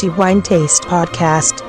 The Wine Taste Podcast.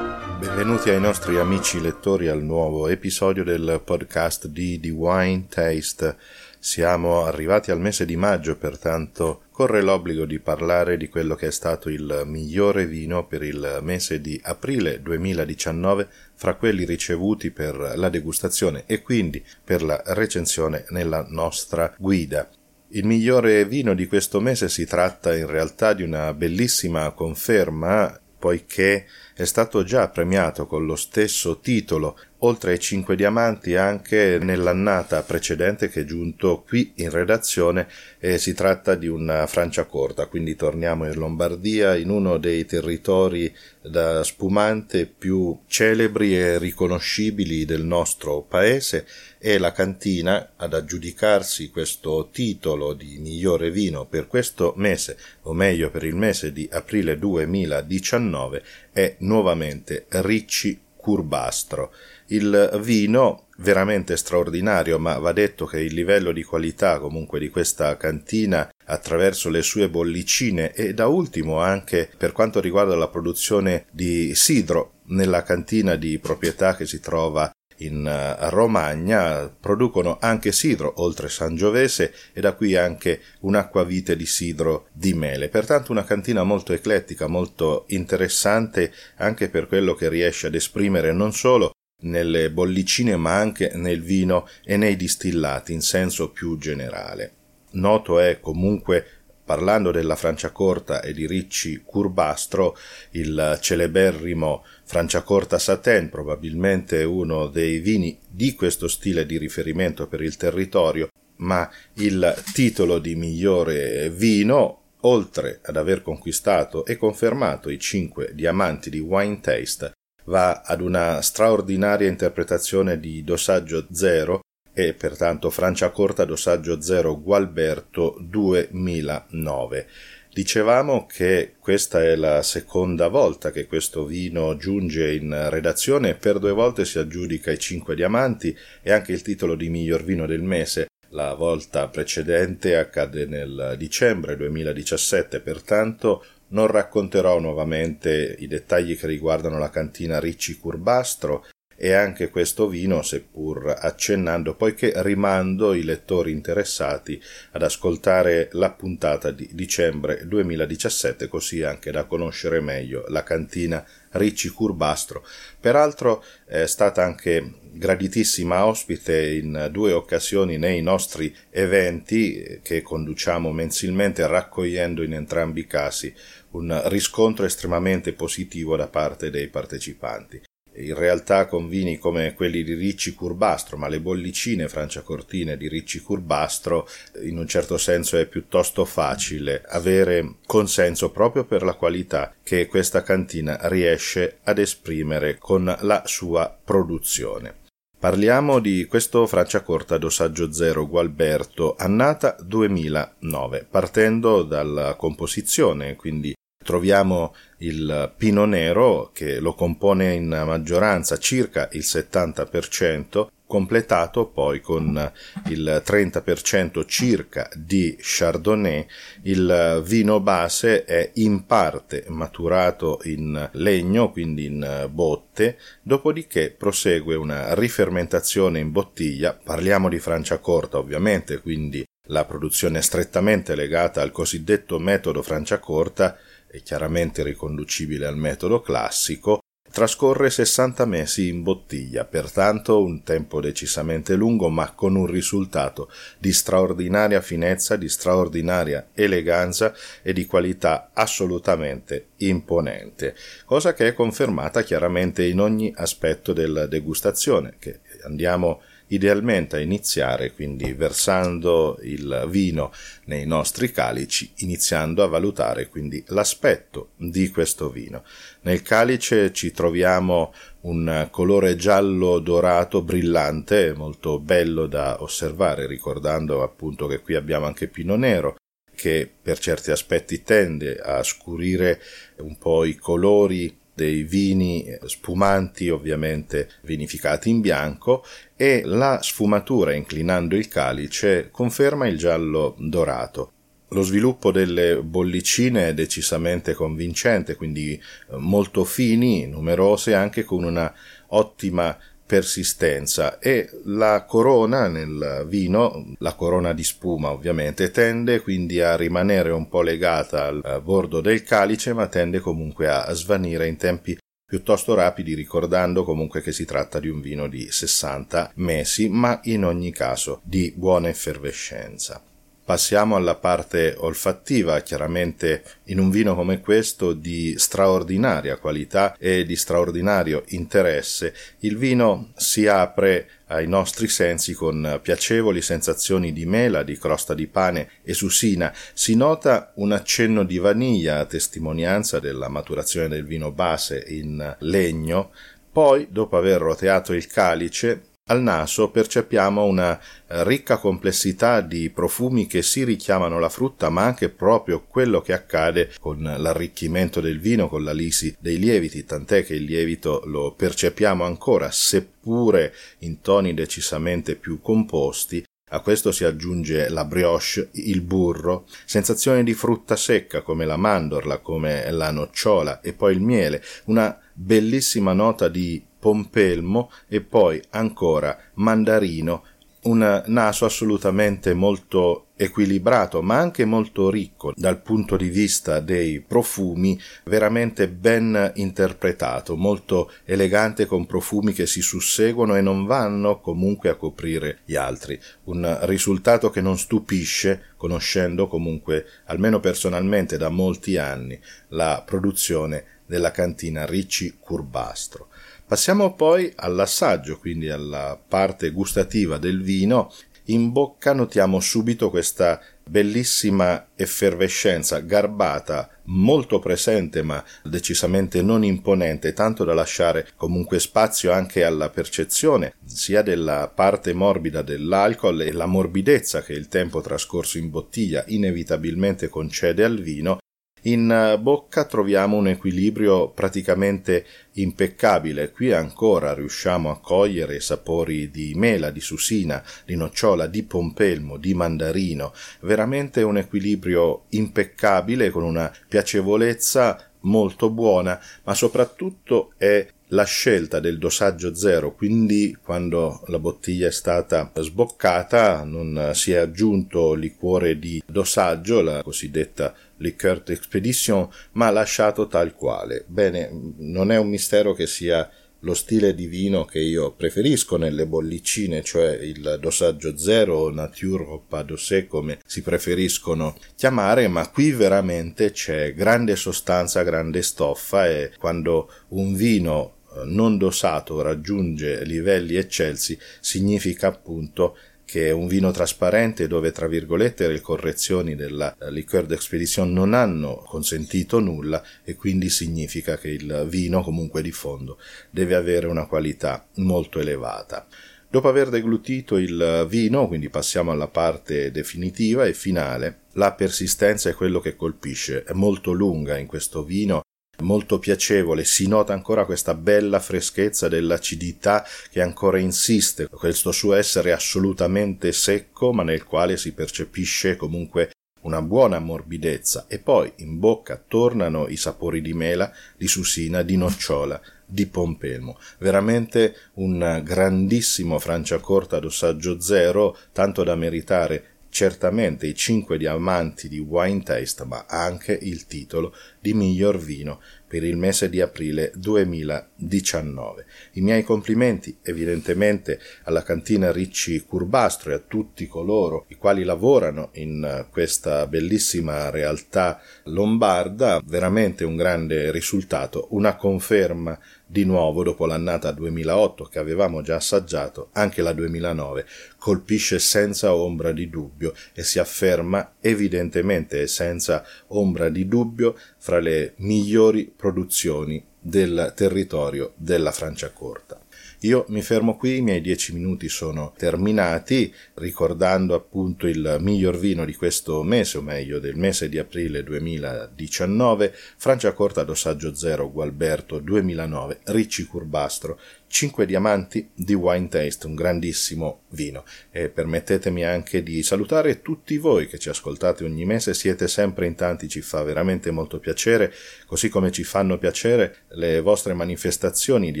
Benvenuti ai nostri amici lettori al nuovo episodio del podcast di The Wine Taste. Siamo arrivati al mese di maggio, pertanto corre l'obbligo di parlare di quello che è stato il migliore vino per il mese di aprile 2019 fra quelli ricevuti per la degustazione e quindi per la recensione nella nostra guida. Il migliore vino di questo mese si tratta in realtà di una bellissima conferma poiché è stato già premiato con lo stesso titolo oltre ai cinque diamanti anche nell'annata precedente che è giunto qui in redazione e si tratta di una Franciacorta, quindi torniamo in Lombardia, in uno dei territori da spumante più celebri e riconoscibili del nostro paese e la cantina ad aggiudicarsi questo titolo di migliore vino per questo mese, o meglio per il mese di aprile 2019, è nuovamente Ricci Curbastro. Il vino veramente straordinario, ma va detto che il livello di qualità comunque di questa cantina attraverso le sue bollicine e da ultimo anche per quanto riguarda la produzione di sidro nella cantina di proprietà che si trova in eh, Romagna producono anche sidro oltre Sangiovese e da qui anche un'acquavite di sidro di mele. Pertanto una cantina molto eclettica, molto interessante anche per quello che riesce ad esprimere non solo nelle bollicine ma anche nel vino e nei distillati in senso più generale. Noto è comunque parlando della Franciacorta e di Ricci Curbastro, il celeberrimo Franciacorta Satin, probabilmente uno dei vini di questo stile di riferimento per il territorio, ma il titolo di migliore vino oltre ad aver conquistato e confermato i cinque diamanti di Wine Taste, va ad una straordinaria interpretazione di dosaggio zero e pertanto Franciacorta dosaggio zero Gualberto 2009. Dicevamo che questa è la seconda volta che questo vino giunge in redazione per due volte si aggiudica i cinque diamanti e anche il titolo di miglior vino del mese. La volta precedente accade nel dicembre 2017, pertanto non racconterò nuovamente i dettagli che riguardano la cantina Ricci Curbastro e anche questo vino, seppur accennando, poiché rimando i lettori interessati ad ascoltare la puntata di dicembre 2017, così anche da conoscere meglio la cantina Ricci Curbastro. Peraltro è stata anche graditissima ospite in due occasioni nei nostri eventi che conduciamo mensilmente raccogliendo in entrambi i casi un riscontro estremamente positivo da parte dei partecipanti. In realtà con vini come quelli di Ricci Curbastro, ma le bollicine franciacortine di Ricci Curbastro in un certo senso è piuttosto facile avere consenso proprio per la qualità che questa cantina riesce ad esprimere con la sua produzione. Parliamo di questo Franciacorta dosaggio zero Gualberto, annata 2009, partendo dalla composizione, quindi troviamo il pino nero che lo compone in maggioranza circa il 70%, completato poi con il 30% circa di Chardonnay. Il vino base è in parte maturato in legno, quindi in botte, dopodiché prosegue una rifermentazione in bottiglia. Parliamo di Franciacorta ovviamente, quindi la produzione strettamente legata al cosiddetto metodo Franciacorta è chiaramente riconducibile al metodo classico, trascorre 60 mesi in bottiglia, pertanto un tempo decisamente lungo ma con un risultato di straordinaria finezza, di straordinaria eleganza e di qualità assolutamente imponente, cosa che è confermata chiaramente in ogni aspetto della degustazione che andiamo a idealmente a iniziare quindi versando il vino nei nostri calici, iniziando a valutare quindi l'aspetto di questo vino. Nel calice ci troviamo un colore giallo dorato brillante, molto bello da osservare, ricordando appunto che qui abbiamo anche pino nero, che per certi aspetti tende a scurire un po' i colori dei vini spumanti ovviamente vinificati in bianco e la sfumatura inclinando il calice conferma il giallo dorato. Lo sviluppo delle bollicine è decisamente convincente, quindi eh, molto fini, numerose, anche con una ottima persistenza e la corona nel vino, la corona di spuma ovviamente, tende quindi a rimanere un po' legata al bordo del calice ma tende comunque a svanire in tempi piuttosto rapidi ricordando comunque che si tratta di un vino di 60 mesi ma in ogni caso di buona effervescenza. Passiamo alla parte olfattiva, chiaramente in un vino come questo di straordinaria qualità e di straordinario interesse, il vino si apre ai nostri sensi con piacevoli sensazioni di mela, di crosta di pane e susina. Si nota un accenno di vaniglia a testimonianza della maturazione del vino base in legno, poi, dopo aver roteato il calice, al naso percepiamo una eh, ricca complessità di profumi che si richiamano la frutta, ma anche proprio quello che accade con l'arricchimento del vino, con la lisi dei lieviti, tant'è che il lievito lo percepiamo ancora, seppure in toni decisamente più composti, a questo si aggiunge la brioche, il burro, sensazioni di frutta secca come la mandorla, come la nocciola e poi il miele, una bellissima nota di pompelmo e poi ancora mandarino, un naso assolutamente molto equilibrato ma anche molto ricco dal punto di vista dei profumi veramente ben interpretato molto elegante con profumi che si susseguono e non vanno comunque a coprire gli altri. Un risultato che non stupisce conoscendo comunque almeno personalmente da molti anni la produzione della cantina Ricci Curbastro Passiamo poi all'assaggio, quindi alla parte gustativa del vino. In bocca notiamo subito questa bellissima effervescenza garbata, molto presente ma decisamente non imponente, tanto da lasciare comunque spazio anche alla percezione sia della parte morbida dell'alcol e la morbidezza che il tempo trascorso in bottiglia inevitabilmente concede al vino, in eh, bocca troviamo un equilibrio praticamente impeccabile. Qui ancora riusciamo a cogliere sapori di mela, di susina, di nocciola, di pompelmo, di mandarino. Veramente un equilibrio impeccabile con una piacevolezza molto buona, ma soprattutto è la scelta del dosaggio zero, quindi quando la bottiglia è stata sboccata non si è aggiunto liquore di dosaggio, la cosiddetta liqueur d'expedition, ma lasciato tal quale. Bene, non è un mistero che sia lo stile di vino che io preferisco nelle bollicine, cioè il dosaggio zero o nature o pas dosé come si preferiscono chiamare, ma qui veramente c'è grande sostanza, grande stoffa e quando un vino non dosato raggiunge livelli eccelsi significa appunto che è un vino trasparente dove tra virgolette le correzioni della liqueur d'expedition non hanno consentito nulla e quindi significa che il vino comunque di fondo deve avere una qualità molto elevata. Dopo aver deglutito il vino, quindi passiamo alla parte definitiva e finale, la persistenza è quello che colpisce, è molto lunga in questo vino molto piacevole, si nota ancora questa bella freschezza dell'acidità che ancora insiste, questo suo essere assolutamente secco, ma nel quale si percepisce comunque una buona morbidezza e poi in bocca tornano i sapori di mela, di susina, di nocciola, di pompelmo. Veramente un grandissimo Franciacorta d'ossaggio zero, tanto da meritare certamente i cinque diamanti di Wine Taste, ma anche il titolo di miglior vino per il mese di aprile 2019. I miei complimenti evidentemente alla cantina Ricci Curbastro e a tutti coloro i quali lavorano in questa bellissima realtà lombarda, veramente un grande risultato, una conferma di nuovo dopo l'annata 2008 che avevamo già assaggiato, anche la 2009 colpisce senza ombra di dubbio e si afferma evidentemente e senza ombra di dubbio fra le migliori produzioni del territorio della Franciacorta. Io mi fermo qui, i miei dieci minuti sono terminati, ricordando appunto il miglior vino di questo mese, o meglio del mese di aprile 2019, Francia Corta Dossaggio Zero Gualberto 2009, Ricci Curbastro 5 diamanti di Wine Taste, un grandissimo vino. E permettetemi anche di salutare tutti voi che ci ascoltate ogni mese, siete sempre in tanti, ci fa veramente molto piacere, così come ci fanno piacere le vostre manifestazioni di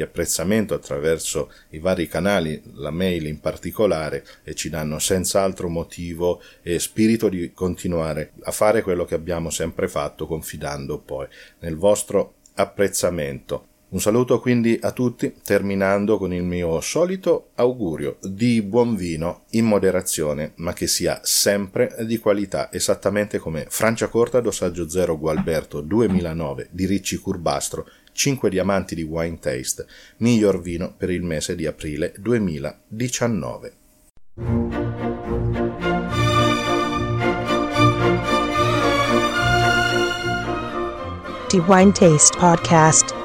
apprezzamento attraverso i vari canali, la mail in particolare, e ci danno senz'altro motivo e spirito di continuare a fare quello che abbiamo sempre fatto, confidando poi nel vostro apprezzamento. Un saluto quindi a tutti, terminando con il mio solito augurio di buon vino in moderazione, ma che sia sempre di qualità, esattamente come Francia Corta Dossaggio Zero Gualberto 2009 di Ricci Curbastro, 5 diamanti di Wine Taste, miglior vino per il mese di aprile 2019. The Wine Taste Podcast.